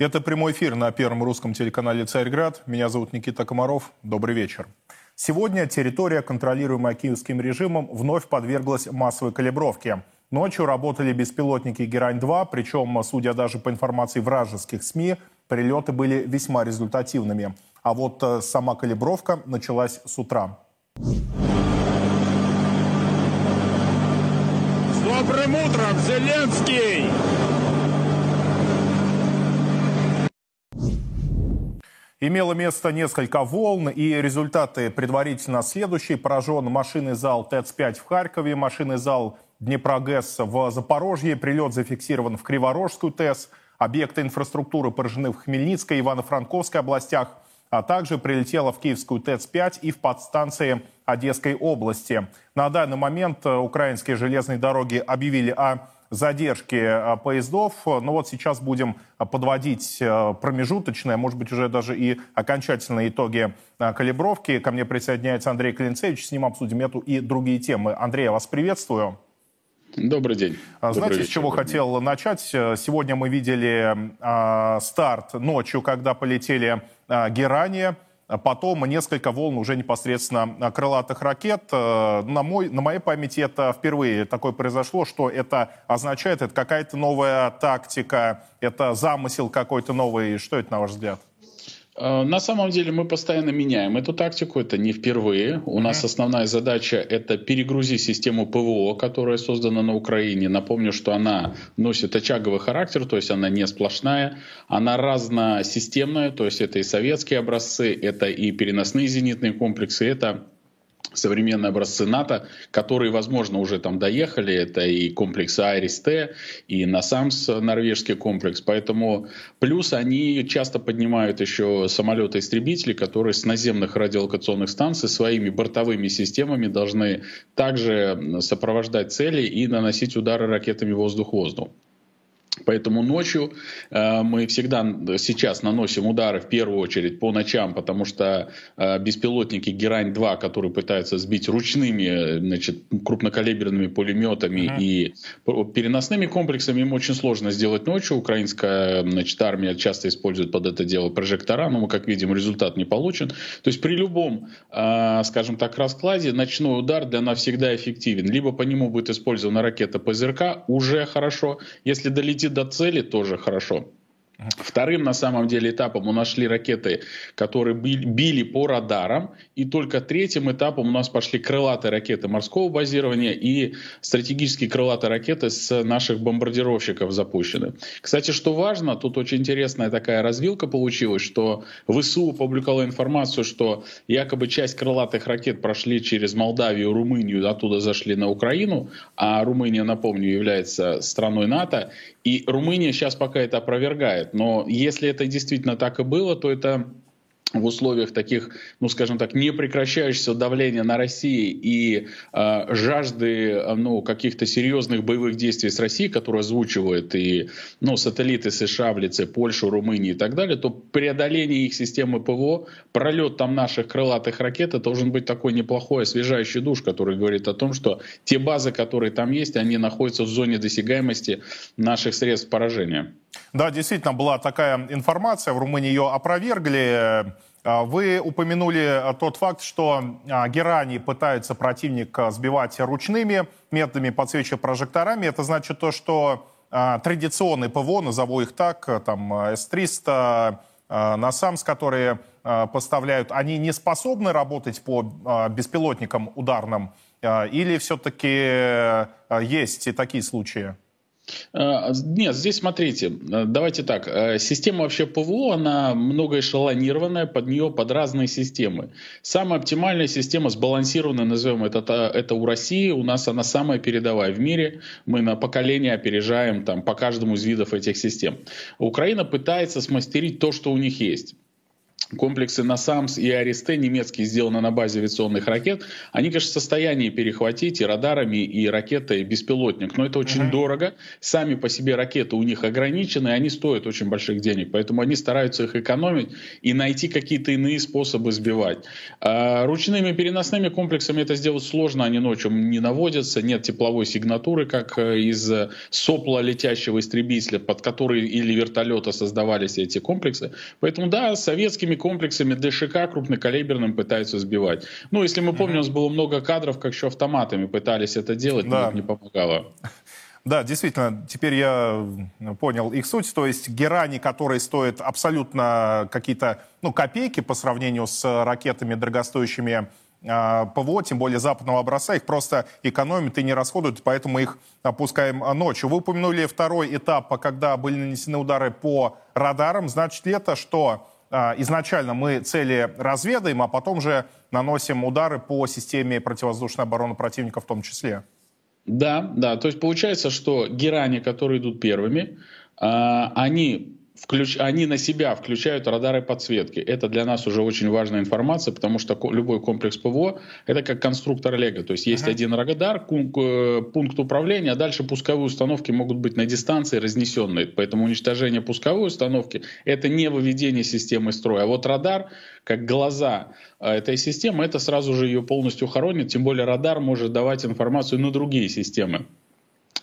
Это прямой эфир на первом русском телеканале «Царьград». Меня зовут Никита Комаров. Добрый вечер. Сегодня территория, контролируемая киевским режимом, вновь подверглась массовой калибровке. Ночью работали беспилотники «Герань-2», причем, судя даже по информации вражеских СМИ, прилеты были весьма результативными. А вот э, сама калибровка началась с утра. С добрым утром, Зеленский! Имело место несколько волн, и результаты предварительно следующие. Поражен машинный зал ТЭЦ-5 в Харькове, машинный зал Днепрогэс в Запорожье, прилет зафиксирован в Криворожскую ТЭС, объекты инфраструктуры поражены в Хмельницкой, Ивано-Франковской областях, а также прилетело в Киевскую ТЭЦ-5 и в подстанции Одесской области. На данный момент украинские железные дороги объявили о задержки э, поездов. Но вот сейчас будем э, подводить э, промежуточные, может быть, уже даже и окончательные итоги калибровки. Ко мне присоединяется Андрей Клинцевич. С ним обсудим эту и другие темы. Андрей, я вас приветствую. Добрый день. Знаете, Добрый с чего хотел начать? Сегодня мы видели э, старт ночью, когда полетели э, Герани. А потом несколько волн уже непосредственно крылатых ракет. Э, на, мой, на моей памяти это впервые такое произошло, что это означает, это какая-то новая тактика, это замысел какой-то новый. Что это, на ваш взгляд? Э, на самом деле мы постоянно меняем эту тактику, это не впервые. У нас основная задача это перегрузить систему ПВО, которая создана на Украине. Напомню, что она носит очаговый характер, то есть она не сплошная, она разносистемная, то есть это и советские образцы, это и переносные зенитные комплексы, это современные образцы НАТО, которые, возможно, уже там доехали. Это и комплекс Айрис-Т, и Насамс норвежский комплекс. Поэтому плюс они часто поднимают еще самолеты-истребители, которые с наземных радиолокационных станций своими бортовыми системами должны также сопровождать цели и наносить удары ракетами воздух-воздух. Поэтому ночью э, мы всегда сейчас наносим удары в первую очередь по ночам, потому что э, беспилотники Герань-2, которые пытаются сбить ручными значит, крупнокалиберными пулеметами uh-huh. и переносными комплексами, им очень сложно сделать ночью. Украинская значит, армия часто использует под это дело прожектора, но мы, как видим, результат не получен. То есть при любом, э, скажем так, раскладе ночной удар для нас всегда эффективен. Либо по нему будет использована ракета ПЗРК, уже хорошо. Если долетит до цели тоже хорошо. Вторым, на самом деле, этапом мы нашли ракеты, которые били по радарам. И только третьим этапом у нас пошли крылатые ракеты морского базирования и стратегические крылатые ракеты с наших бомбардировщиков запущены. Кстати, что важно, тут очень интересная такая развилка получилась, что ВСУ опубликовала информацию, что якобы часть крылатых ракет прошли через Молдавию, Румынию, оттуда зашли на Украину, а Румыния, напомню, является страной НАТО. И Румыния сейчас пока это опровергает. Но если это действительно так и было, то это в условиях таких, ну скажем так, непрекращающегося давления на Россию и э, жажды ну, каких-то серьезных боевых действий с Россией, которые озвучивают и ну, сателлиты США в лице Польши, Румынии и так далее, то преодоление их системы ПВО, пролет там наших крылатых ракет, это должен быть такой неплохой освежающий душ, который говорит о том, что те базы, которые там есть, они находятся в зоне досягаемости наших средств поражения. Да, действительно, была такая информация, в Румынии ее опровергли. А, вы упомянули тот факт, что а, Герани пытается противник сбивать ручными методами, подсвечивая прожекторами. Это значит то, что а, традиционные ПВО, назову их так, там С-300, НАСАМС, которые поставляют, они не способны работать по беспилотникам ударным? Или все-таки есть и такие случаи? Э, нет, здесь смотрите, э, давайте так. Э, система вообще ПВО, она многоэшелонированная, под нее под разные системы. Самая оптимальная система сбалансированная, назовем это, это у России, у нас она самая передовая в мире. Мы на поколение опережаем там, по каждому из видов этих систем. Украина пытается смастерить то, что у них есть. Комплексы НАСАМС и Аристе, немецкие, сделаны на базе авиационных ракет, они, конечно, в состоянии перехватить и радарами, и ракетой беспилотник. Но это очень uh-huh. дорого. Сами по себе ракеты у них ограничены, и они стоят очень больших денег. Поэтому они стараются их экономить и найти какие-то иные способы сбивать. А ручными переносными комплексами это сделать сложно, они ночью не наводятся, нет тепловой сигнатуры, как э, из сопла летящего истребителя, под который или вертолета создавались эти комплексы. Поэтому да, советскими комплексами ДШК крупнокалиберным пытаются сбивать. Ну, если мы помним, у нас было много кадров, как еще автоматами пытались это делать, да. но это не помогало. Да, действительно, теперь я понял их суть. То есть герани, которые стоят абсолютно какие-то ну, копейки по сравнению с ракетами дорогостоящими а, ПВО, тем более западного образца, их просто экономят и не расходуют, поэтому их опускаем ночью. Вы упомянули второй этап, когда были нанесены удары по радарам. Значит ли это, что а, изначально мы цели разведаем, а потом же наносим удары по системе противовоздушной обороны противника в том числе. Да, да. То есть получается, что герани, которые идут первыми, а, они включ... они на себя включают радары подсветки. Это для нас уже очень важная информация, потому что любой комплекс ПВО — это как конструктор Лего. То есть есть uh-huh. один радар, э, пункт управления, а дальше пусковые установки могут быть на дистанции разнесенные. Поэтому уничтожение пусковой установки — это не выведение системы строя. А вот радар, как глаза э, этой системы, это сразу же ее полностью хоронит. Тем более радар может давать информацию на другие системы.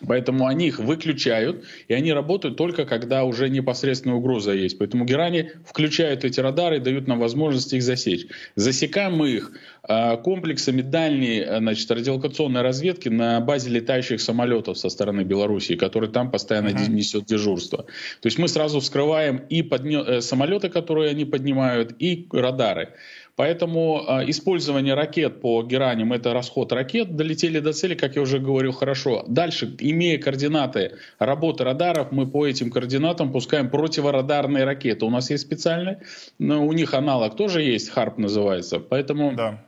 Поэтому они их выключают, и они работают только когда уже непосредственная угроза есть. Поэтому герани включают эти радары и дают нам возможность их засечь. Засекаем мы их а, комплексами дальней а, значит, радиолокационной разведки на базе летающих самолетов со стороны Белоруссии, который там постоянно uh-huh. несет дежурство. То есть мы сразу вскрываем и подня... Э, самолеты, которые они поднимают, и радары. Поэтому э, использование ракет по гераням – это расход ракет. Долетели до цели, как я уже говорил, хорошо. Дальше, имея координаты работы радаров, мы по этим координатам пускаем противорадарные ракеты. У нас есть специальные, но у них аналог тоже есть, ХАРП называется. Поэтому да.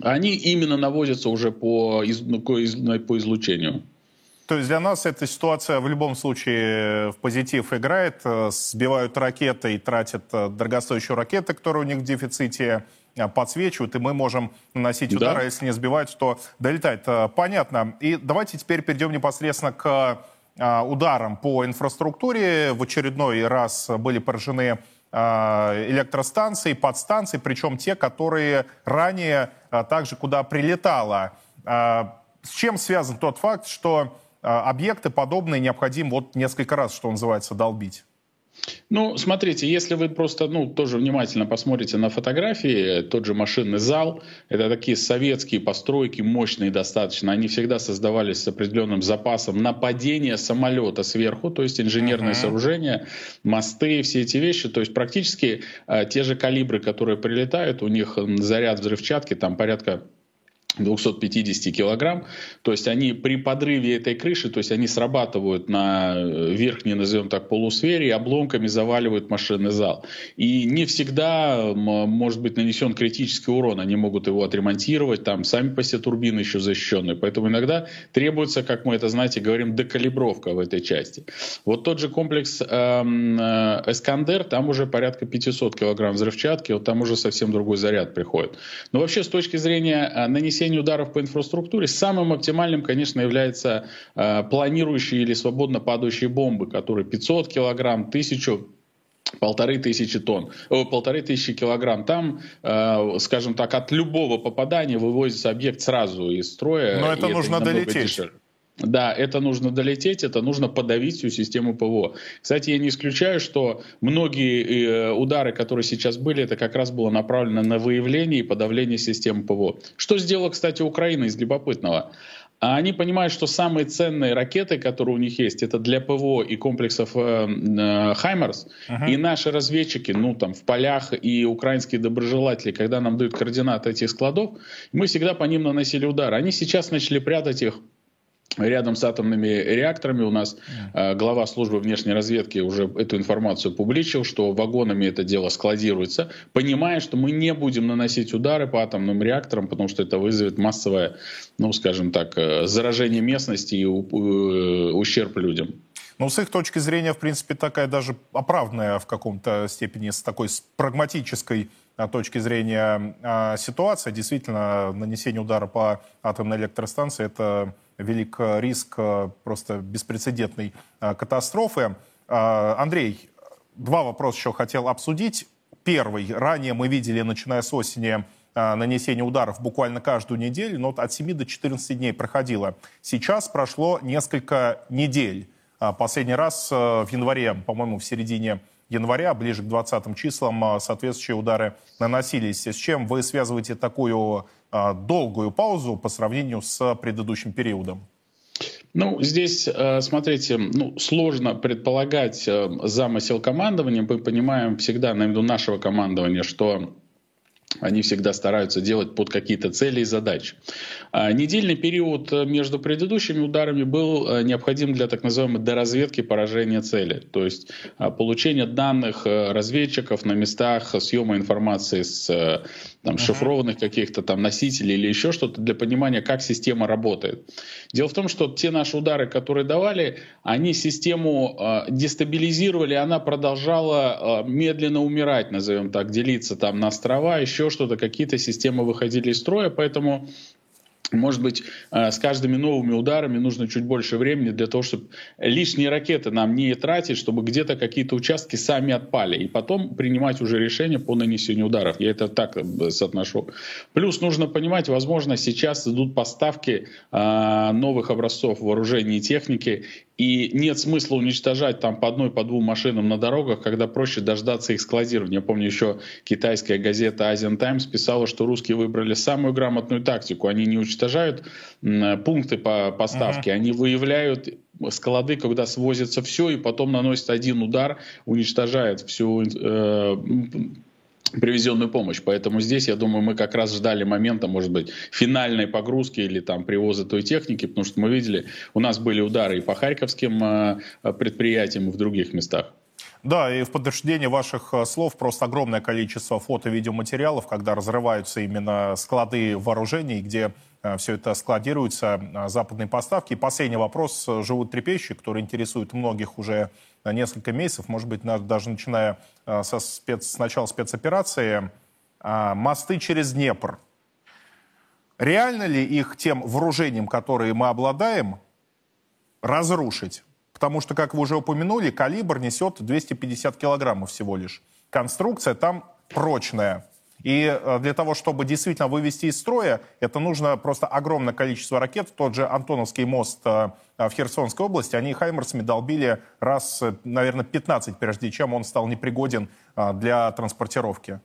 они именно наводятся уже по, из, ну, по излучению. То есть для нас эта ситуация в любом случае в позитив играет. Э, сбивают ракеты и тратят э, дорогостоящие ракеты, которые у них в дефиците. Э, подсвечивают, и мы можем наносить да. если не сбивают, то долетает. Э, понятно. И давайте теперь перейдем непосредственно к э, ударам по инфраструктуре. В очередной раз были поражены электростанции, подстанции, причем те, которые ранее также куда прилетало. С чем связан тот факт, что объекты подобные необходимо вот несколько раз, что называется, долбить? Ну, смотрите, если вы просто, ну, тоже внимательно посмотрите на фотографии, тот же машинный зал, это такие советские постройки, мощные достаточно, они всегда создавались с определенным запасом нападения самолета сверху, то есть инженерное uh-huh. сооружение, мосты, все эти вещи, то есть практически э, те же калибры, которые прилетают, у них заряд взрывчатки там порядка 250 килограмм, то есть они при подрыве этой крыши, то есть они срабатывают на э, верхней, назовем так, полусфере и обломками заваливают машинный зал. И не всегда может быть нанесен критический урон, они могут его отремонтировать, там сами по себе турбины еще защищенные, поэтому иногда требуется, как мы это, знаете, говорим, декалибровка в этой части. Вот тот же комплекс эм, э, Эскандер, там уже порядка 500 килограмм взрывчатки, вот там уже совсем другой заряд приходит. Но вообще с точки зрения э, нанесения ударов по инфраструктуре самым оптимальным, конечно, является э, планирующие или свободно падающие бомбы, которые 500 килограмм, 1000 полторы тысячи тонн, о, полторы тысячи килограмм. Там, э, скажем так, от любого попадания вывозится объект сразу из строя. Но это нужно это долететь. Дешевле. Да, это нужно долететь, это нужно подавить всю систему ПВО. Кстати, я не исключаю, что многие э, удары, которые сейчас были, это как раз было направлено на выявление и подавление системы ПВО. Что сделала, кстати, Украина из любопытного? А они понимают, что самые ценные ракеты, которые у них есть, это для ПВО и комплексов э, э, Хаймерс. Uh-huh. И наши разведчики, ну там в полях и украинские доброжелатели, когда нам дают координаты этих складов, мы всегда по ним наносили удар. Они сейчас начали прятать их Рядом с атомными реакторами у нас э, глава службы внешней разведки уже эту информацию публичил, что вагонами это дело складируется, понимая, что мы не будем наносить удары по атомным реакторам, потому что это вызовет массовое, ну, скажем так, э, заражение местности и э, ущерб людям. Ну, с их точки зрения, в принципе, такая даже оправданная в каком-то степени, с такой прагматической точки зрения а, ситуация. Действительно, нанесение удара по атомной электростанции – это велик риск а, просто беспрецедентной катастрофы. Андрей, два вопроса еще хотел обсудить. Первый. Ранее мы видели, начиная с осени, нанесение ударов буквально каждую неделю, но от 7 до 14 дней проходило. Сейчас прошло несколько недель. Последний раз в январе, по-моему, в середине января, ближе к 20 числам, а, соответствующие удары наносились. С чем вы связываете такую а, долгую паузу по сравнению с предыдущим периодом? Ну, здесь, э, смотрите, ну, сложно предполагать э, замысел командования. Мы понимаем всегда, на виду нашего командования, что они всегда стараются делать под какие-то цели и задачи. А, недельный период э, между предыдущими ударами был э, необходим для так называемой доразведки поражения цели, то есть а, получения данных э, разведчиков на местах, съема информации с там, шифрованных каких-то там носителей или еще что-то для понимания, как система работает. Дело в том, что те наши удары, которые давали, они систему э, дестабилизировали, она продолжала э, медленно умирать, назовем так, делиться там на острова, еще что-то, какие-то системы выходили из строя, поэтому может быть, э, с каждыми новыми ударами нужно чуть больше времени для того, чтобы лишние ракеты нам не тратить, чтобы где-то какие-то участки сами отпали, и потом принимать уже решение по нанесению ударов. Я это так э, соотношу. Плюс нужно понимать, возможно, сейчас идут поставки э, новых образцов вооружений и техники, и нет смысла уничтожать там по одной, по двум машинам на дорогах, когда проще дождаться их складирования. Я помню, еще китайская газета Asian Times писала, что русские выбрали самую грамотную тактику. Они не уничтожают пункты по поставке, uh-huh. они выявляют склады, когда свозится все, и потом наносят один удар, уничтожает всю э, привезенную помощь. Поэтому здесь, я думаю, мы как раз ждали момента, может быть, финальной погрузки или там привоза той техники, потому что мы видели, у нас были удары и по харьковским э, предприятиям, и в других местах. Да, и в подтверждение ваших э, слов просто огромное количество фото-видеоматериалов, когда разрываются именно склады вооружений, где э, все это складируется, западные поставки. И последний вопрос, живут трепещущий, который интересует многих уже несколько месяцев, может быть, даже начиная э, со спец, с начала спецоперации, а, мосты через Днепр. Реально ли их тем вооружением, которое мы обладаем, разрушить? Потому что, как вы уже упомянули, калибр несет 250 килограммов всего лишь. Конструкция там прочная. И э, для того, чтобы действительно вывести из строя, это нужно просто огромное количество ракет. Тот же Антоновский мост э, в Херсонской области, они хаймерсами долбили раз, э, наверное, 15, прежде чем он стал непригоден для транспортировки.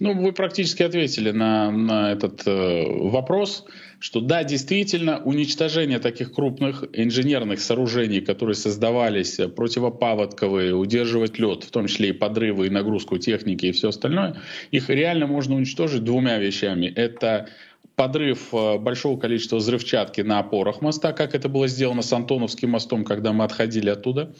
Ну, вы практически ответили на, на этот э, вопрос, что да, действительно, уничтожение таких крупных инженерных сооружений, которые создавались э, противопаводковые, удерживать лед, в том числе и подрывы, и нагрузку техники и все остальное, их реально можно уничтожить двумя вещами. Это подрыв э, большого количества взрывчатки на опорах моста, как это было сделано с Антоновским мостом, когда мы отходили оттуда.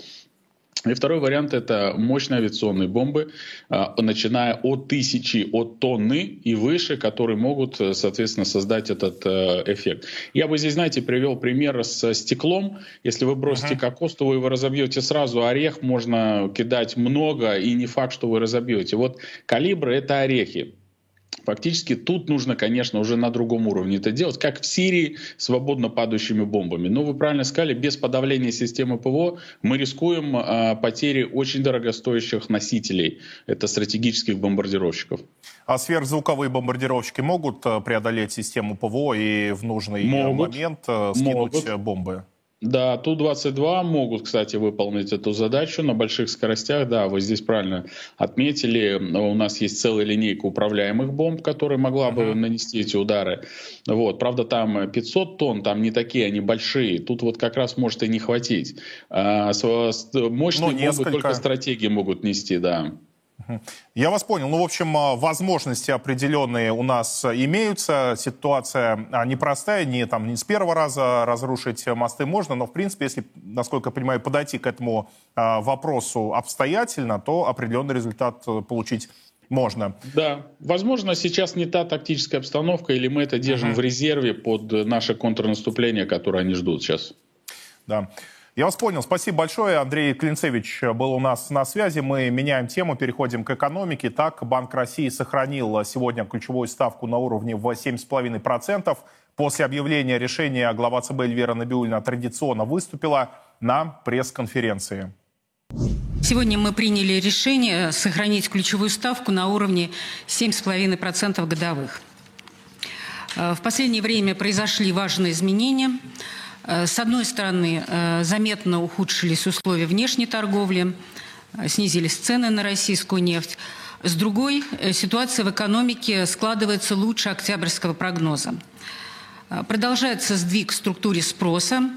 И второй вариант это мощные авиационные бомбы, а, начиная от тысячи, от тонны и выше, которые могут, э, соответственно, создать этот э, эффект. Я бы здесь, знаете, привел пример с стеклом. Если вы бросите uh-huh. кокос, то вы его разобьете сразу. Орех можно кидать много, и не факт, что вы разобьете. Вот калибры — это орехи. Фактически тут нужно, конечно, уже на другом уровне это делать, как в Сирии свободно падающими бомбами. Но вы правильно сказали, без подавления системы ПВО мы рискуем э, потери очень дорогостоящих носителей. Это стратегических бомбардировщиков. А сверхзвуковые бомбардировщики могут э, преодолеть систему ПВО и в нужный могут, момент э, скинуть могут. бомбы? Да, Ту-22 могут, кстати, выполнить эту задачу на больших скоростях. Да, вы здесь правильно отметили. У нас есть целая линейка управляемых бомб, которая могла бы uh-huh. нанести эти удары. Вот. Правда, там 500 тонн, там не такие, они большие. Тут вот как раз может и не хватить. А, мощные ну, несколько... бомбы только стратегии могут нести, да. Я вас понял. Ну, в общем, а, возможности определенные у нас имеются. Ситуация а, непростая, не, там, не с первого раза разрушить мосты можно, но, в принципе, если, насколько я понимаю, подойти к этому а, вопросу обстоятельно, то определенный результат э, получить можно. Да, возможно, сейчас не та тактическая обстановка, или мы это держим uh-huh. в резерве под наше контрнаступление, которое они ждут сейчас. Да. Я вас понял. Спасибо большое. Андрей Клинцевич был у нас на связи. Мы меняем тему, переходим к экономике. Так, Банк России сохранил сегодня ключевую ставку на уровне в 7,5%. После объявления решения глава ЦБ Эльвира Набиульна традиционно выступила на пресс-конференции. Сегодня мы приняли решение сохранить ключевую ставку на уровне 7,5% годовых. Э, в последнее время произошли важные изменения. Э, с одной стороны, э, заметно ухудшились условия внешней торговли, снизились цены на российскую нефть. С другой, ситуация в экономике складывается лучше октябрьского прогноза. Продолжается сдвиг в структуре спроса,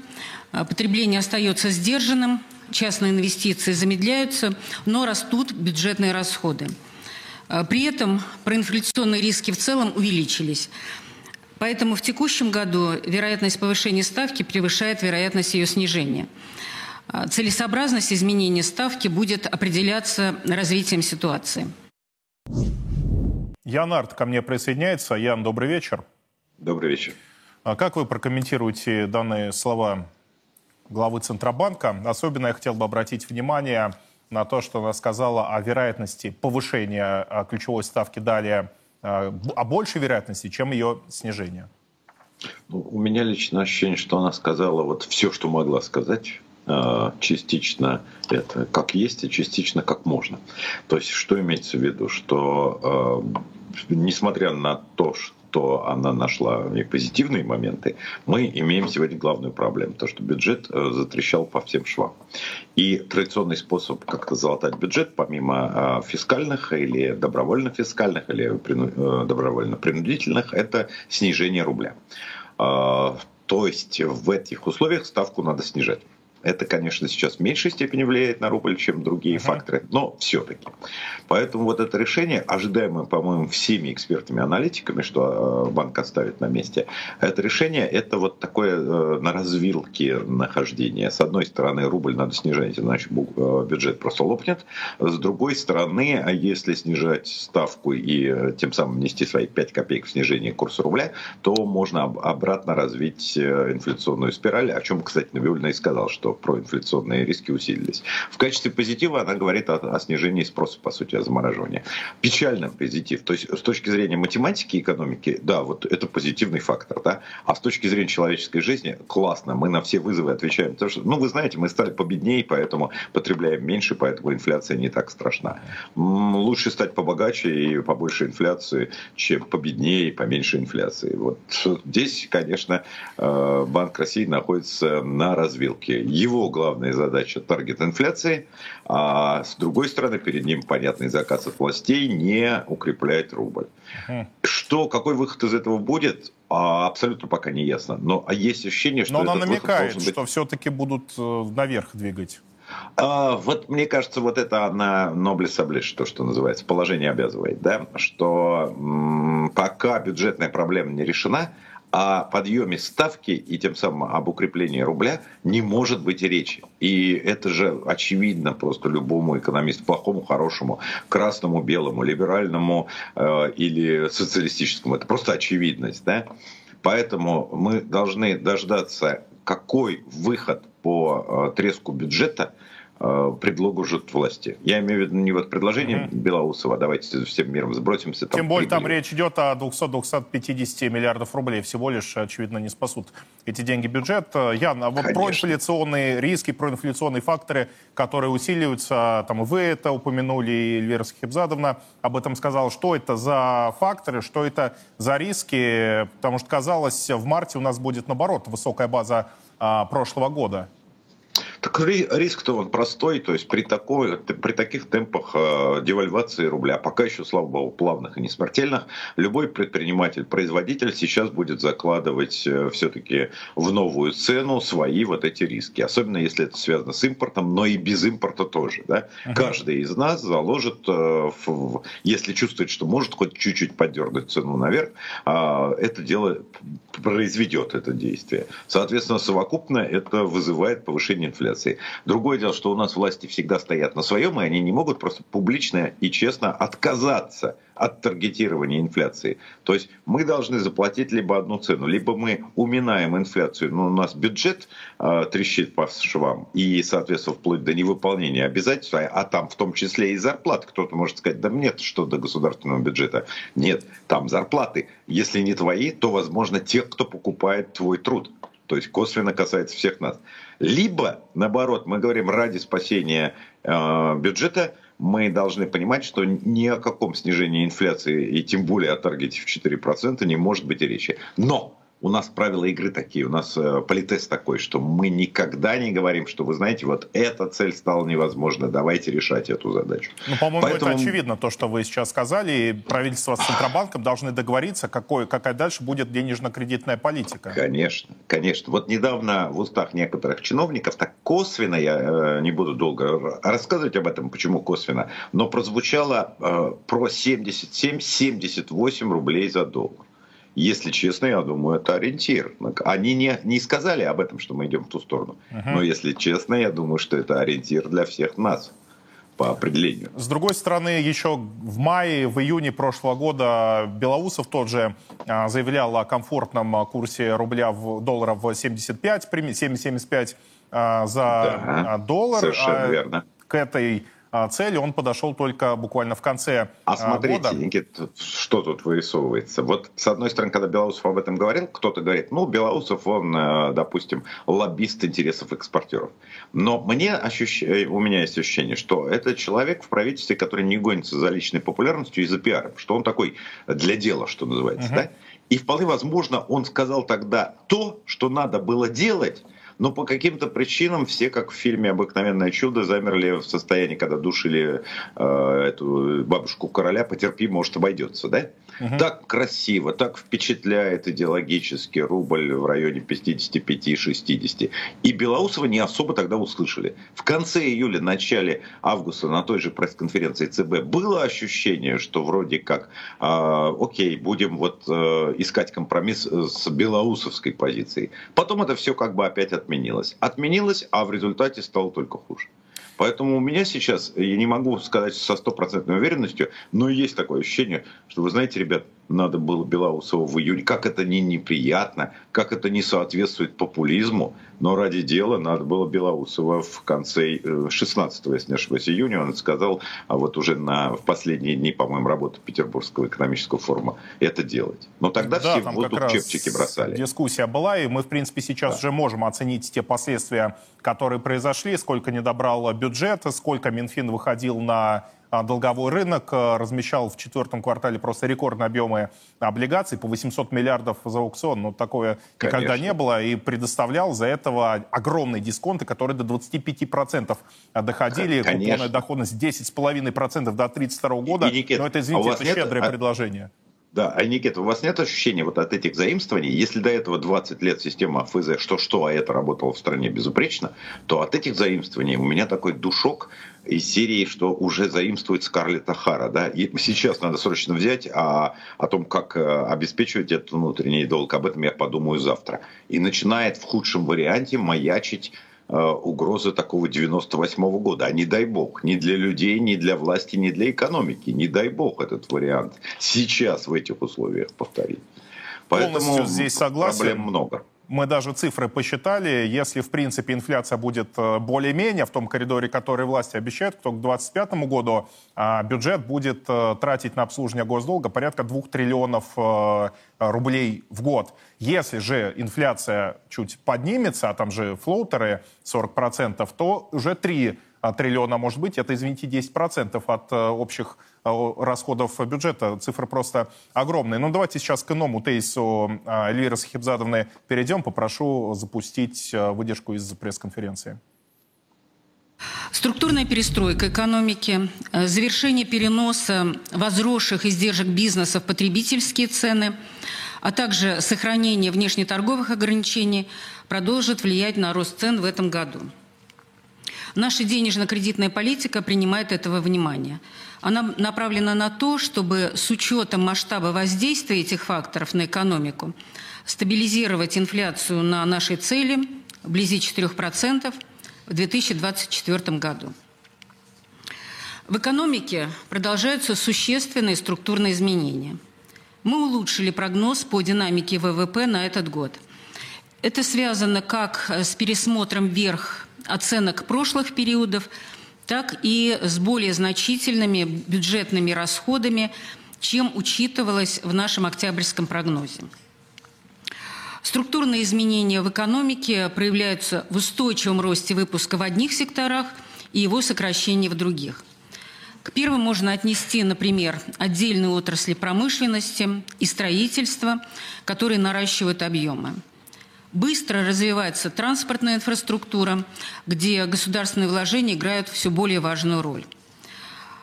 потребление остается сдержанным, частные инвестиции замедляются, но растут бюджетные расходы. При этом проинфляционные риски в целом увеличились. Поэтому в текущем году вероятность повышения ставки превышает вероятность ее снижения. А, целесообразность изменения ставки будет определяться развитием ситуации. Ян Арт ко мне присоединяется. Ян, добрый вечер. Добрый вечер. А как вы прокомментируете данные слова главы Центробанка? Особенно я хотел бы обратить внимание на то, что она сказала о вероятности повышения а, ключевой ставки далее о а большей вероятности, чем ее снижение? Ну, у меня лично ощущение, что она сказала вот все, что могла сказать а, частично это как есть, и частично как можно. То есть, что имеется в виду? Что э, несмотря на то, что то она нашла и позитивные моменты, мы имеем сегодня главную проблему, то что бюджет э, затрещал по всем швам. И традиционный способ как-то залатать бюджет, помимо э, фискальных или добровольно-фискальных, или э, добровольно-принудительных, это снижение рубля. То есть в этих условиях ставку надо снижать. Это, конечно, сейчас в меньшей степени влияет на рубль, чем другие uh-huh. факторы, но все-таки. Поэтому вот это решение, ожидаемое, по-моему, всеми экспертами-аналитиками, что э, банк оставит на месте, это решение, это вот такое э, на развилке нахождение. С одной стороны, рубль надо снижать, иначе э, бюджет просто лопнет. С другой стороны, а если снижать ставку и тем самым внести свои 5 копеек в снижение курса рубля, то можно обратно развить инфляционную спираль, о чем, кстати, Набиульна и сказал, что проинфляционные риски усилились. В качестве позитива она говорит о, о снижении спроса, по сути, о замораживании. Печальный позитив. То есть с точки зрения математики и экономики, да, вот это позитивный фактор. Да? А с точки зрения человеческой жизни, классно, мы на все вызовы отвечаем. Потому что, ну, вы знаете, мы стали победнее, поэтому потребляем меньше, поэтому инфляция не так страшна. Лучше стать побогаче и побольше инфляции, чем победнее и поменьше инфляции. Вот здесь, конечно, э, Банк России находится на развилке его главная задача – таргет инфляции, а с другой стороны перед ним понятный заказ от властей не укреплять рубль. Что, какой выход из этого будет, а, абсолютно пока не ясно. Но а есть ощущение, что Но она намекает, быть... что все-таки будут э, наверх двигать. А, вот мне кажется, вот это на Ноблес облиш, то, что называется, положение обязывает, да, что м- пока бюджетная проблема не решена, о подъеме ставки и тем самым об укреплении рубля не может быть и речи. И это же очевидно просто любому экономисту, плохому, хорошему, красному, белому, либеральному э, или социалистическому. Это просто очевидность. Да? Поэтому мы должны дождаться, какой выход по э, треску бюджета – Э, предлогу ждут власти. Я имею в виду не вот предложение угу. Белоусова, давайте всем миром сбросимся. Там Тем более прибыли. там речь идет о 200-250 миллиардов рублей. Всего лишь, очевидно, не спасут эти деньги бюджет. Ян, а вот Конечно. проинфляционные риски, проинфляционные факторы, которые усиливаются, там и вы это упомянули, и Эльвира Сахибзадовна об этом сказала. Что это за факторы, что это за риски? Потому что казалось, в марте у нас будет, наоборот, высокая база а, прошлого года. Так риск-то он простой, то есть при, такой, при таких темпах э, девальвации рубля, пока еще, слава богу, плавных и не смертельных, любой предприниматель, производитель сейчас будет закладывать э, все-таки в новую цену свои вот эти риски. Особенно если это связано с импортом, но и без импорта тоже. Да? Uh-huh. Каждый из нас заложит, э, если чувствует, что может хоть чуть-чуть поддергать цену наверх, э, это дело произведет это действие. Соответственно, совокупно это вызывает повышение инфляции инфляции. Другое дело, что у нас власти всегда стоят на своем, и они не могут просто публично и честно отказаться от таргетирования инфляции. То есть мы должны заплатить либо одну цену, либо мы уминаем инфляцию, но у нас бюджет э, трещит по швам, и, соответственно, вплоть до невыполнения обязательств, а там в том числе и зарплат. Кто-то может сказать, да нет, что до государственного бюджета. Нет, там зарплаты. Если не твои, то, возможно, тех, кто покупает твой труд. То есть косвенно касается всех нас. Либо, наоборот, мы говорим ради спасения э, бюджета, мы должны понимать, что ни о каком снижении инфляции и тем более о таргете в 4% не может быть и речи. Но у нас правила игры такие, у нас э, политест такой, что мы никогда не говорим, что вы знаете, вот эта цель стала невозможна, давайте решать эту задачу. Ну, по-моему, Поэтому... это очевидно, то, что вы сейчас сказали, и правительство с Центробанком должны договориться, какой, какая дальше будет денежно-кредитная политика. Конечно, конечно. Вот недавно в устах некоторых чиновников, так косвенно, я э, не буду долго рассказывать об этом, почему косвенно, но прозвучало э, про 77-78 рублей за доллар. Если честно, я думаю, это ориентир. Они не, не сказали об этом, что мы идем в ту сторону. Угу. Но если честно, я думаю, что это ориентир для всех нас по определению. С другой стороны, еще в мае, в июне прошлого года Белоусов тот же а, заявлял о комфортном курсе рубля в доллара в 75, 7,75 а, за да, доллар. Совершенно а верно. К этой а, цели он подошел только буквально в конце а, а смотрите, года. Никит, что тут вырисовывается? Вот с одной стороны, когда Белоусов об этом говорил, кто-то говорит, ну, Белоусов, он, э, допустим, лоббист интересов экспортеров. Но мне ощущ... Э, у меня есть ощущение, что это человек в правительстве, который не гонится за личной популярностью и за пиаром, что он такой для дела, что называется, угу. да? И вполне возможно, он сказал тогда то, что надо было делать, но по каким-то причинам все, как в фильме «Обыкновенное чудо», замерли в состоянии, когда душили э, эту бабушку короля, потерпи, может, обойдется, да? Угу. Так красиво, так впечатляет идеологически рубль в районе 55-60. И Белоусова не особо тогда услышали. В конце июля, начале августа на той же пресс-конференции ЦБ было ощущение, что вроде как, э, окей, будем вот э, искать компромисс с белоусовской позицией. Потом это все как бы опять отменилось. Отменилось, а в результате стало только хуже. Поэтому у меня сейчас, я не могу сказать со стопроцентной уверенностью, но есть такое ощущение, что вы знаете, ребят, надо было Белоусова в июне. Как это не неприятно, как это не соответствует популизму, но ради дела надо было Белоусова в конце 16 э, если не ошибаюсь, июня, он сказал, а вот уже на, в последние дни, по-моему, работы Петербургского экономического форума, это делать. Но тогда да, все в воздух чепчики бросали. Дискуссия была, и мы, в принципе, сейчас да. уже можем оценить те последствия, которые произошли, сколько не добрал бюджета, сколько Минфин выходил на долговой рынок э, размещал в четвертом квартале просто рекордные объемы облигаций по 800 миллиардов за аукцион. Ну, такое Конечно. никогда не было. И предоставлял за этого огромные дисконты, которые до 25% доходили. Конечно. Купонная доходность 10,5% до 32 года. И, Никит, Но это, извините, а это нет... щедрое а... предложение. Да, а Никита, у вас нет ощущения вот от этих заимствований, если до этого 20 лет система АФЗ что-что, а это работало в стране безупречно, то от этих заимствований у меня такой душок из серии, что уже заимствует Скарлетт Ахара, да, и сейчас надо срочно взять, а о том, как э, обеспечивать этот внутренний долг, об этом я подумаю завтра. И начинает в худшем варианте маячить угрозы такого 98 -го года. А не дай бог, ни для людей, ни для власти, ни для экономики. Не дай бог этот вариант сейчас в этих условиях повторить. Поэтому Полностью здесь согласен. Проблем много мы даже цифры посчитали, если, в принципе, инфляция будет э, более-менее в том коридоре, который власти обещают, то к 2025 году а, бюджет будет э, тратить на обслуживание госдолга порядка 2 триллионов э, рублей в год. Если же инфляция чуть поднимется, а там же флоутеры 40%, то уже 3 триллиона может быть. Это, извините, 10% от общих расходов бюджета. Цифры просто огромные. Но ну, давайте сейчас к иному тейсу а, Эльвиры Сахибзадовны перейдем. Попрошу запустить а, выдержку из пресс-конференции. Структурная перестройка экономики, э, завершение переноса возросших издержек бизнеса в потребительские цены, а также сохранение внешнеторговых ограничений продолжит влиять на рост цен в этом году. Наша денежно-кредитная политика принимает этого внимания – она направлена на то, чтобы с учетом масштаба воздействия этих факторов на экономику стабилизировать инфляцию на нашей цели вблизи 4% в в 2024 году. В экономике продолжаются существенные структурные изменения. Мы улучшили прогноз по динамике ВВП на этот год. Это связано как с пересмотром вверх оценок прошлых периодов, так и с более значительными бюджетными расходами, чем учитывалось в нашем октябрьском прогнозе. Структурные изменения в экономике проявляются в устойчивом росте выпуска в одних секторах и его сокращении в других. К первым можно отнести, например, отдельные отрасли промышленности и строительства, которые наращивают объемы. Быстро развивается транспортная инфраструктура, где государственные вложения играют все более важную роль.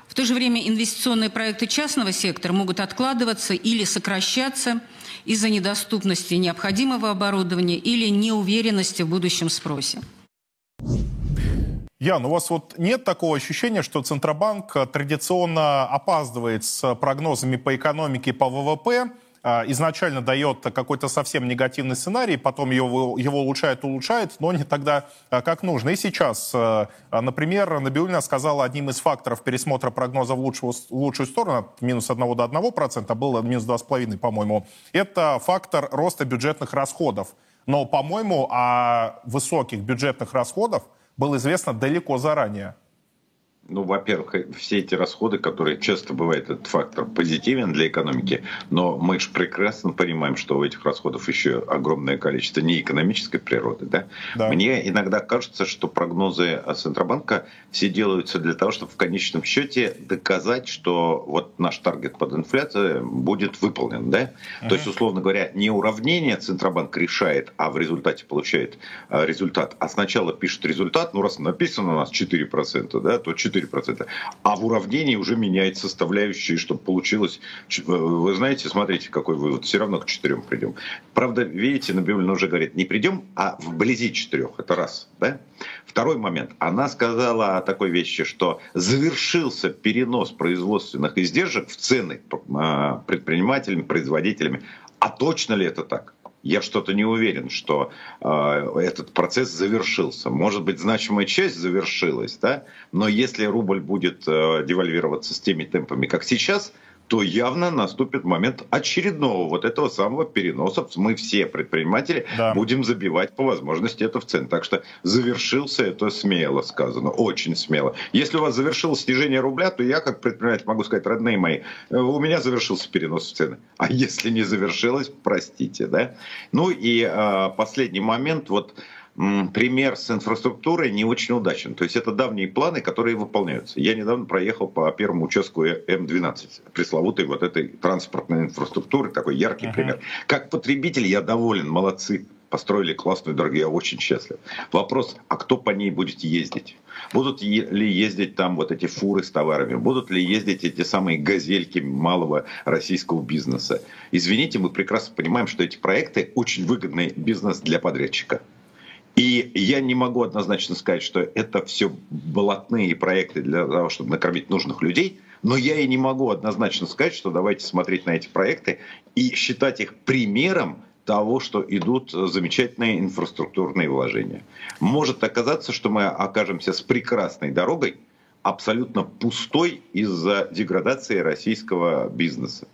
В то же время инвестиционные проекты частного сектора могут откладываться или сокращаться из-за недоступности необходимого оборудования или неуверенности в будущем спросе. Ян, у вас вот нет такого ощущения, что Центробанк традиционно опаздывает с прогнозами по экономике по ВВП, изначально дает какой-то совсем негативный сценарий, потом его, его улучшает, улучшает, но не тогда, а, как нужно. И сейчас, а, например, Набиулина сказала, одним из факторов пересмотра прогноза в лучшую, в лучшую сторону, от минус 1 до 1%, а было минус 2,5, по-моему, это фактор роста бюджетных расходов. Но, по-моему, о высоких бюджетных расходах было известно далеко заранее. Ну, во-первых, все эти расходы, которые часто бывает этот фактор позитивен для экономики, но мы же прекрасно понимаем, что у этих расходов еще огромное количество неэкономической природы. Да? Да. Мне иногда кажется, что прогнозы Центробанка все делаются для того, чтобы в конечном счете доказать, что вот наш таргет под инфляцию будет выполнен. Да? uh То есть, условно говоря, не уравнение Центробанк решает, а в результате получает э, результат, а сначала пишет результат, ну раз написано у нас 4%, да, то 4 4%. А в уравнении уже меняет составляющие, чтобы получилось... Вы знаете, смотрите, какой вывод. Все равно к 4 придем. Правда, видите, Набиулина уже говорит, не придем, а вблизи 4. Это раз. Да? Второй момент. Она сказала о такой вещи, что завершился перенос производственных издержек в цены а, предпринимателями, производителями. А точно ли это так? Я что-то не уверен, что э, этот процесс завершился. Может быть, значимая часть завершилась, да? но если рубль будет э, девальвироваться с теми темпами, как сейчас, то явно наступит момент очередного вот этого самого переноса. Мы все предприниматели да. будем забивать по возможности это в цену. Так что завершился это смело сказано, очень смело. Если у вас завершилось снижение рубля, то я как предприниматель могу сказать, родные мои, э, у меня завершился перенос в цены. А если не завершилось, простите, да? Ну и э, последний момент, вот пример с инфраструктурой не очень удачен. То есть это давние планы, которые выполняются. Я недавно проехал по первому участку М12, пресловутой вот этой транспортной инфраструктуры, такой яркий uh-huh. пример. Как потребитель я доволен, молодцы построили классную дорогу, я очень счастлив. Вопрос, а кто по ней будет ездить? Будут ли ездить там вот эти фуры с товарами? Будут ли ездить эти самые газельки малого российского бизнеса? Извините, мы прекрасно понимаем, что эти проекты очень выгодный бизнес для подрядчика. И я не могу однозначно сказать, что это все блатные проекты для того, чтобы накормить нужных людей, но я и не могу однозначно сказать, что давайте смотреть на эти проекты и считать их примером того, что идут замечательные инфраструктурные вложения. Может оказаться, что мы окажемся с прекрасной дорогой, абсолютно пустой из-за деградации российского бизнеса.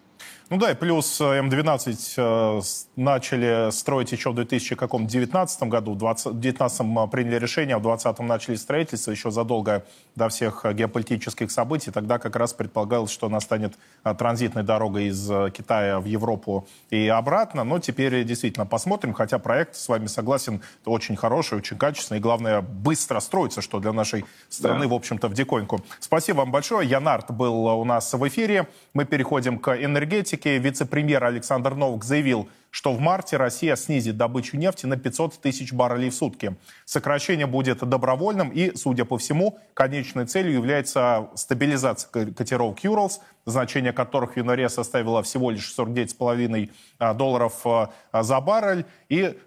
Ну да, и плюс э, М12 э, начали строить еще в 2019 году. В 2019 э, приняли решение, а в 2020 начали строительство еще задолго до всех геополитических событий. Тогда как раз предполагалось, что она станет транзитной дорогой из Китая в Европу и обратно. Но теперь действительно посмотрим, хотя проект, с вами согласен, очень хороший, очень качественный. И главное, быстро строится, что для нашей страны, да. в общем-то, в диконьку. Спасибо вам большое. Янарт был у нас в эфире. Мы переходим к энергетике энергетики вице-премьер Александр Новак заявил, что в марте Россия снизит добычу нефти на 500 тысяч баррелей в сутки. Сокращение будет добровольным и, судя по всему, конечной целью является стабилизация котировок Юрлс, значение которых в январе составило всего лишь 49,5 а, долларов а, за баррель. И,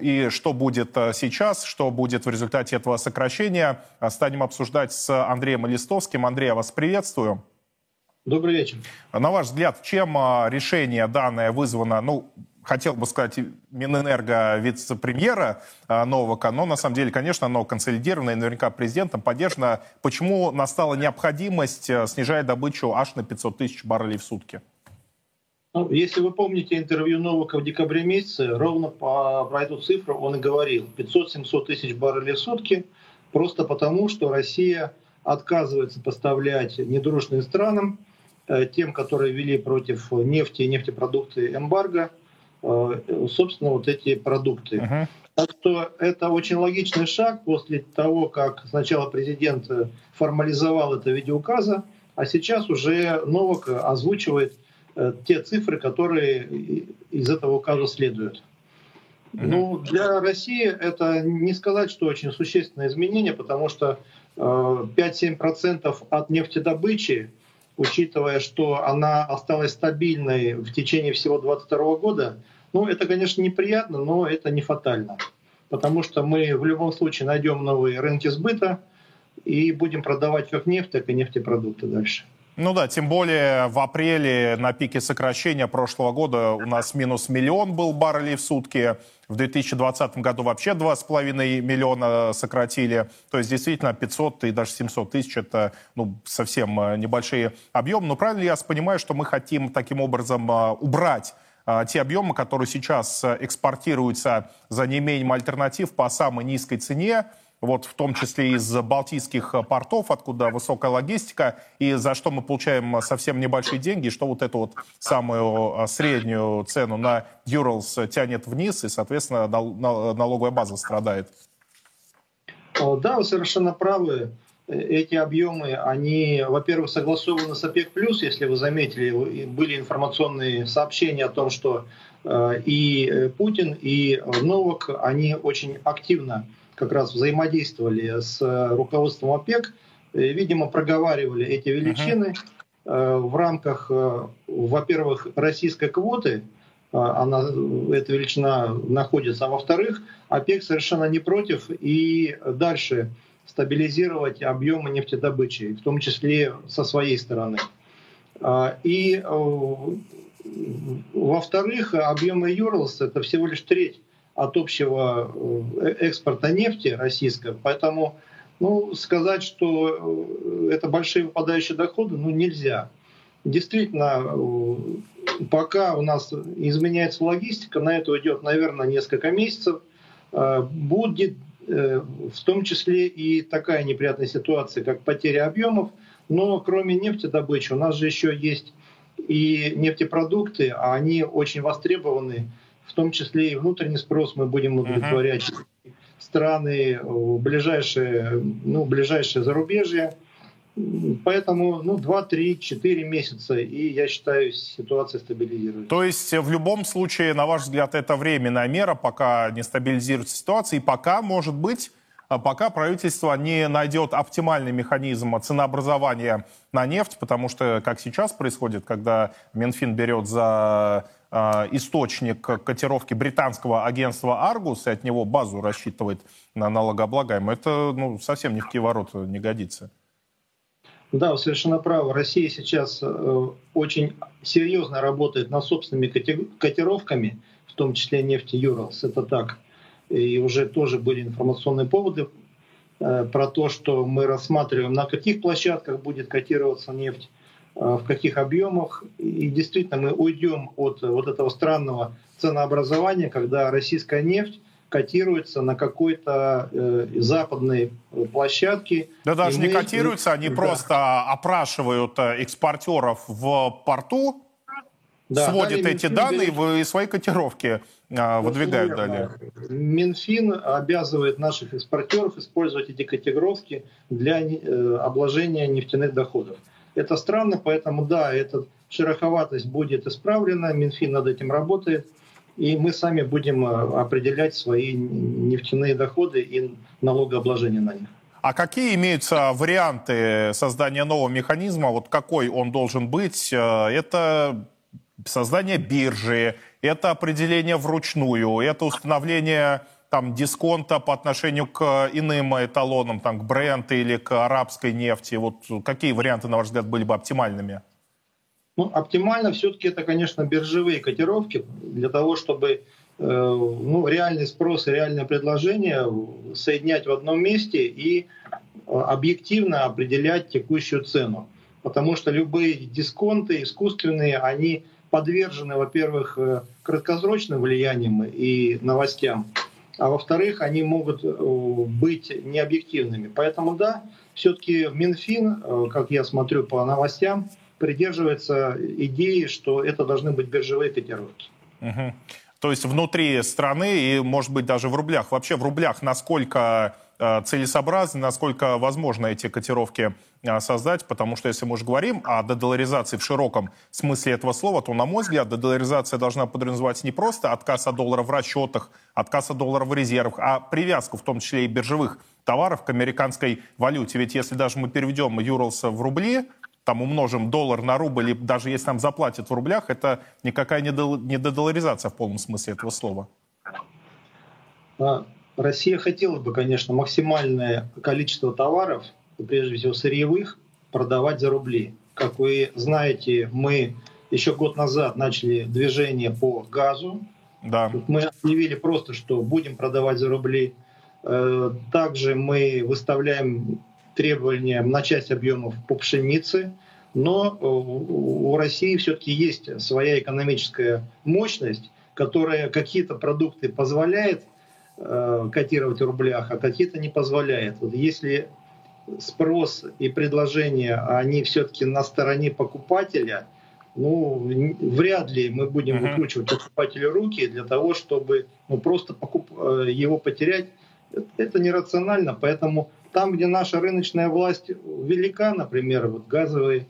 и что будет а, сейчас, что будет в результате этого сокращения, станем обсуждать с Андреем Листовским. Андрей, я вас приветствую. Добрый вечер. На ваш взгляд, чем а, решение данное вызвано, ну, хотел бы сказать, Минэнерго вице-премьера а, Новака, но на самом деле, конечно, оно консолидировано и наверняка президентом поддержано. Почему настала необходимость снижать добычу аж на 500 тысяч баррелей в сутки? Ну, если вы помните интервью Новака в декабре месяце, ровно по, про эту цифру он и говорил. 500-700 тысяч баррелей в сутки, просто потому, что Россия отказывается поставлять недружным странам, тем, которые ввели против нефти и нефтепродукты эмбарго, Э, собственно, вот эти продукты. Uh-huh. Так что это очень логичный шаг после того, как сначала президент э, формализовал это в виде указа, а сейчас уже Новак озвучивает э, те цифры, которые из этого указа следуют. Uh-huh. Ну, для России это не сказать, что очень существенное изменение, потому что 5-7% от нефтедобычи учитывая, что она осталась стабильной в течение всего 2022 года, ну, это, конечно, неприятно, но это не фатально. Потому что мы в любом случае найдем новые рынки сбыта и будем продавать как нефть, так и нефтепродукты дальше. Ну да, тем более в апреле на пике сокращения прошлого года у нас минус миллион был баррелей в сутки. В 2020 году вообще 2,5 миллиона сократили. То есть действительно 500 и даже 700 тысяч это ну, совсем э, небольшие объемы. Но правильно ли я понимаю, что мы хотим таким образом э, убрать э, те объемы, которые сейчас экспортируются за неимением альтернатив по самой низкой цене, вот в том числе из балтийских портов, откуда высокая логистика, и за что мы получаем совсем небольшие деньги, что вот эту вот самую а, среднюю цену на Уралс тянет вниз, и, соответственно, налоговая база страдает. Да, вы совершенно правы. Эти объемы, они, во-первых, согласованы с ОПЕК+, если вы заметили, были информационные сообщения о том, что э, и Путин, и Новак, они очень активно как раз взаимодействовали с э, руководством ОПЕК, видимо, проговаривали эти величины uh-huh. в рамках, э, во-первых, российской квоты, она, эта величина находится, а во-вторых, ОПЕК совершенно не против и дальше стабилизировать объемы нефтедобычи, в том числе со своей стороны. И во-вторых, объемы Юрлс это всего лишь треть от общего э, экспорта нефти российского. Поэтому ну, сказать, что э, это большие выпадающие доходы, ну, нельзя. Действительно, э, пока у нас изменяется логистика, на это уйдет, наверное, несколько месяцев, будет в том числе и такая неприятная ситуация, как потеря объемов. Но кроме нефтедобычи у нас же еще есть и нефтепродукты, а они очень востребованы в том числе и внутренний спрос мы будем удовлетворять uh-huh. страны ближайшие, ну, ближайшее зарубежье. Поэтому ну, 2, 3, 4 месяца, и я считаю, ситуация стабилизируется. То есть в любом случае, на ваш взгляд, это временная мера, пока не стабилизируется ситуация, и пока, может быть, а пока правительство не найдет оптимальный механизм ценообразования на нефть, потому что, как сейчас происходит, когда Минфин берет за источник котировки британского агентства «Аргус» и от него базу рассчитывает на налогооблагаемое, это ну, совсем ни в какие ворота не годится. Да, вы совершенно правы. Россия сейчас э, очень серьезно работает над собственными котировками, в том числе нефти Юралс. Это так. И уже тоже были информационные поводы э, про то, что мы рассматриваем, на каких площадках будет котироваться нефть. Э, в каких объемах. И действительно мы уйдем от вот этого странного ценообразования, когда российская нефть котируется на какой-то э, западной площадке. Да даже не котируются, они да. просто опрашивают э, экспортеров в порту, да, сводят эти данные берет... и свои котировки э, выдвигают далее. Минфин обязывает наших экспортеров использовать эти котировки для э, обложения нефтяных доходов. Это странно, поэтому да, эта шероховатость будет исправлена, Минфин над этим работает, и мы сами будем э, определять свои нефтяные доходы и налогообложение на них. А какие имеются варианты создания нового механизма? Вот какой он должен быть? Э, это создание биржи, это определение вручную, это установление там, дисконта по отношению к иным эталонам, там, к бренду или к арабской нефти? Вот какие варианты, на ваш взгляд, были бы оптимальными? Ну, оптимально все-таки это, конечно, биржевые котировки для того, чтобы э, ну, реальный спрос и реальное предложение соединять в одном месте и э, объективно определять текущую цену. Потому что любые дисконты искусственные, они подвержены, во-первых, э, краткосрочным влияниям и новостям, а во-вторых, они могут быть необъективными. Поэтому да, все-таки Минфин, как я смотрю по новостям, придерживается идеи, что это должны быть биржевые котировки. Угу. То есть внутри страны и, может быть, даже в рублях. Вообще в рублях насколько э, целесообразно, насколько возможно эти котировки э, создать, потому что если мы уже говорим о дедоларизации в широком смысле этого слова, то, на мой взгляд, дедоларизация должна подразумевать не просто отказ от доллара в расчетах, отказ от доллара в резервах, а привязку, в том числе и биржевых товаров к американской валюте. Ведь если даже мы переведем Юрлс в рубли, там умножим доллар на рубль, и даже если нам заплатят в рублях, это никакая не дедоларизация в полном смысле этого слова. А, Россия хотела бы, конечно, максимальное количество товаров, прежде всего сырьевых, продавать за рубли. Как вы знаете, мы еще год назад начали движение по газу. Да. Мы объявили просто, что будем продавать за рубли. Э, также мы выставляем требования на часть объемов по пшенице, но э, у России все-таки есть своя экономическая мощность, которая какие-то продукты позволяет э, котировать в рублях, а какие-то не позволяет. Вот если спрос и предложение, они все-таки на стороне покупателя, ну, вряд ли мы будем uh-huh. выкручивать покупателю руки для того, чтобы ну, просто покуп... Э, его потерять. Это нерационально, поэтому там, где наша рыночная власть велика, например, вот газовые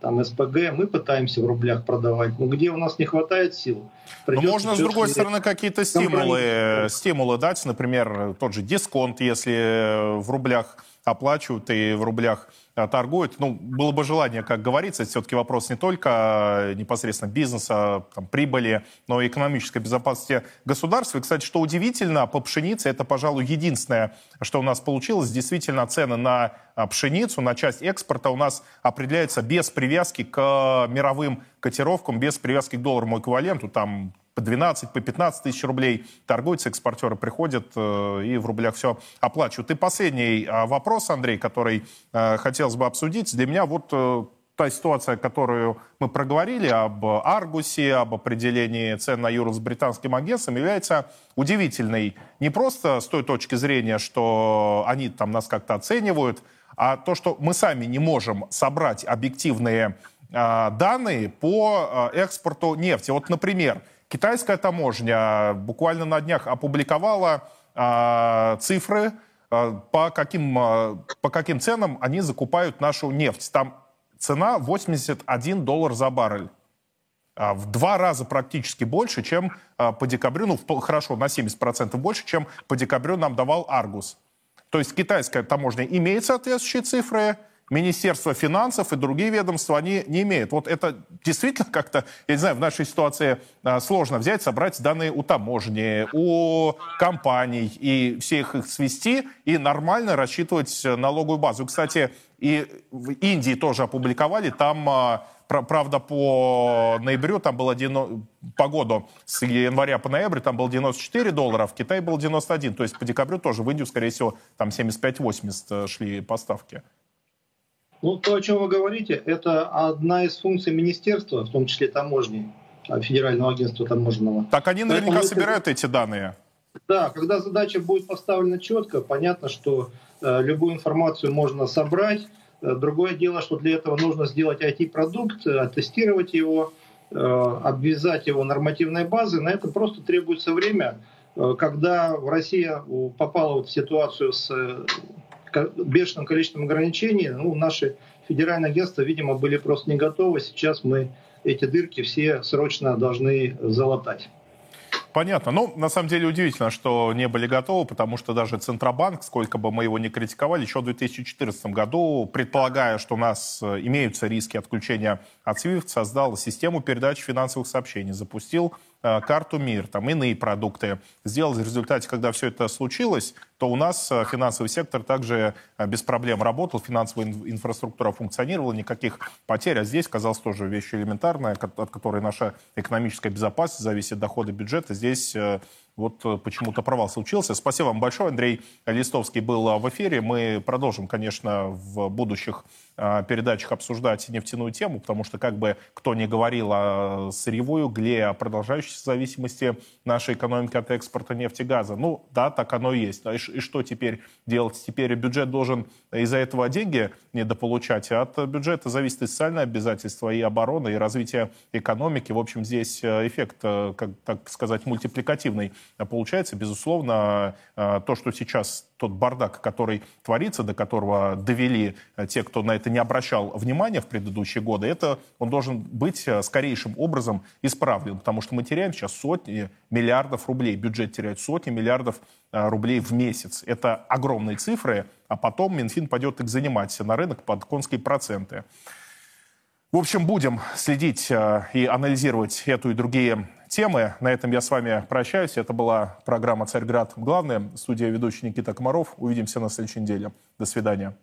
там СПГ, мы пытаемся в рублях продавать. Но где у нас не хватает сил, Но можно, с другой стороны, какие-то стимулы, стимулы дать, например, тот же дисконт, если в рублях оплачивают и в рублях торгуют. Ну, было бы желание, как говорится, все-таки вопрос не только э, непосредственно бизнеса, там, прибыли, но и экономической безопасности государства. И, кстати, что удивительно, по пшенице это, пожалуй, единственное, что у нас получилось. Действительно, цены на э, пшеницу, на часть экспорта у нас определяются без привязки к мировым котировкам, без привязки к долларовому эквиваленту. Там по 12, по 15 тысяч рублей торгуются, экспортеры приходят э, и в рублях все оплачивают. И последний э, вопрос, Андрей, который э, хотелось бы обсудить. Для меня вот э, та ситуация, которую мы проговорили об Аргусе, об определении цен на юру с британским агентством, является удивительной не просто с той точки зрения, что они там нас как-то оценивают, а то, что мы сами не можем собрать объективные э, данные по э, экспорту нефти. Вот, например, Китайская таможня буквально на днях опубликовала э, цифры, по, каким, э, по каким ценам они закупают нашу нефть. Там цена 81 доллар за баррель. В два раза практически больше, чем по декабрю, ну, хорошо, на 70% больше, чем по декабрю нам давал Аргус. То есть китайская таможня имеет соответствующие цифры, Министерство финансов и другие ведомства, они не имеют. Вот это действительно как-то, я не знаю, в нашей ситуации а, сложно взять, собрать данные у таможни, у компаний и всех их свести и нормально рассчитывать налоговую базу. Кстати, и в Индии тоже опубликовали, там а, Правда, по ноябрю там было 90, по году с января по ноябрь там было 94 доллара, а в Китае было 91. То есть по декабрю тоже в Индию, скорее всего, там 75-80 шли поставки. Ну, то, о чем вы говорите, это одна из функций министерства, в том числе таможни, а, Федерального агентства таможенного. Так они наверняка Поэтому собирают эти данные. Да, когда задача будет поставлена четко, понятно, что э, любую информацию можно собрать. Э, другое дело, что для этого нужно сделать IT-продукт, э, оттестировать его, э, обвязать его нормативной базой. На это просто требуется время. Э, когда Россия попала вот в ситуацию с бешеным количеством ограничений, ну, наши федеральные агентства, видимо, были просто не готовы. Сейчас мы эти дырки все срочно должны залатать. Понятно. Ну, на самом деле удивительно, что не были готовы, потому что даже Центробанк, сколько бы мы его ни критиковали, еще в 2014 году, предполагая, что у нас э, имеются риски отключения от SWIFT, создал систему передачи финансовых сообщений, запустил карту МИР, там иные продукты. Сделать в результате, когда все это случилось, то у нас финансовый сектор также без проблем работал, финансовая инфраструктура функционировала, никаких потерь. А здесь, казалось, тоже вещь элементарная, от которой наша экономическая безопасность зависит, доходы бюджета. Здесь вот э, почему-то провал случился. Спасибо вам большое. Андрей Листовский был э, в эфире. Мы продолжим, конечно, в будущих э, передачах обсуждать нефтяную тему, потому что, как бы кто ни говорил о сырьевой угле, о продолжающейся зависимости нашей экономики от экспорта нефти и газа, ну да, так оно и есть. И что теперь делать? Теперь бюджет должен из-за этого деньги недополучать. От бюджета зависит и социальное обязательство, и оборона, и развитие экономики. В общем, здесь эффект, как так сказать, мультипликативный получается, безусловно, э, то, что сейчас тот бардак, который творится, до которого довели э, те, кто на это не обращал внимания в предыдущие годы, это он должен быть э, скорейшим образом исправлен, потому что мы теряем сейчас сотни миллиардов рублей, бюджет теряет сотни миллиардов рублей в месяц. Это огромные цифры, а потом Минфин пойдет их занимать на рынок под конские проценты. В общем, будем следить и анализировать эту и другие темы. На этом я с вами прощаюсь. Это была программа «Царьград. Главное». Студия ведущий Никита Комаров. Увидимся на следующей неделе. До свидания.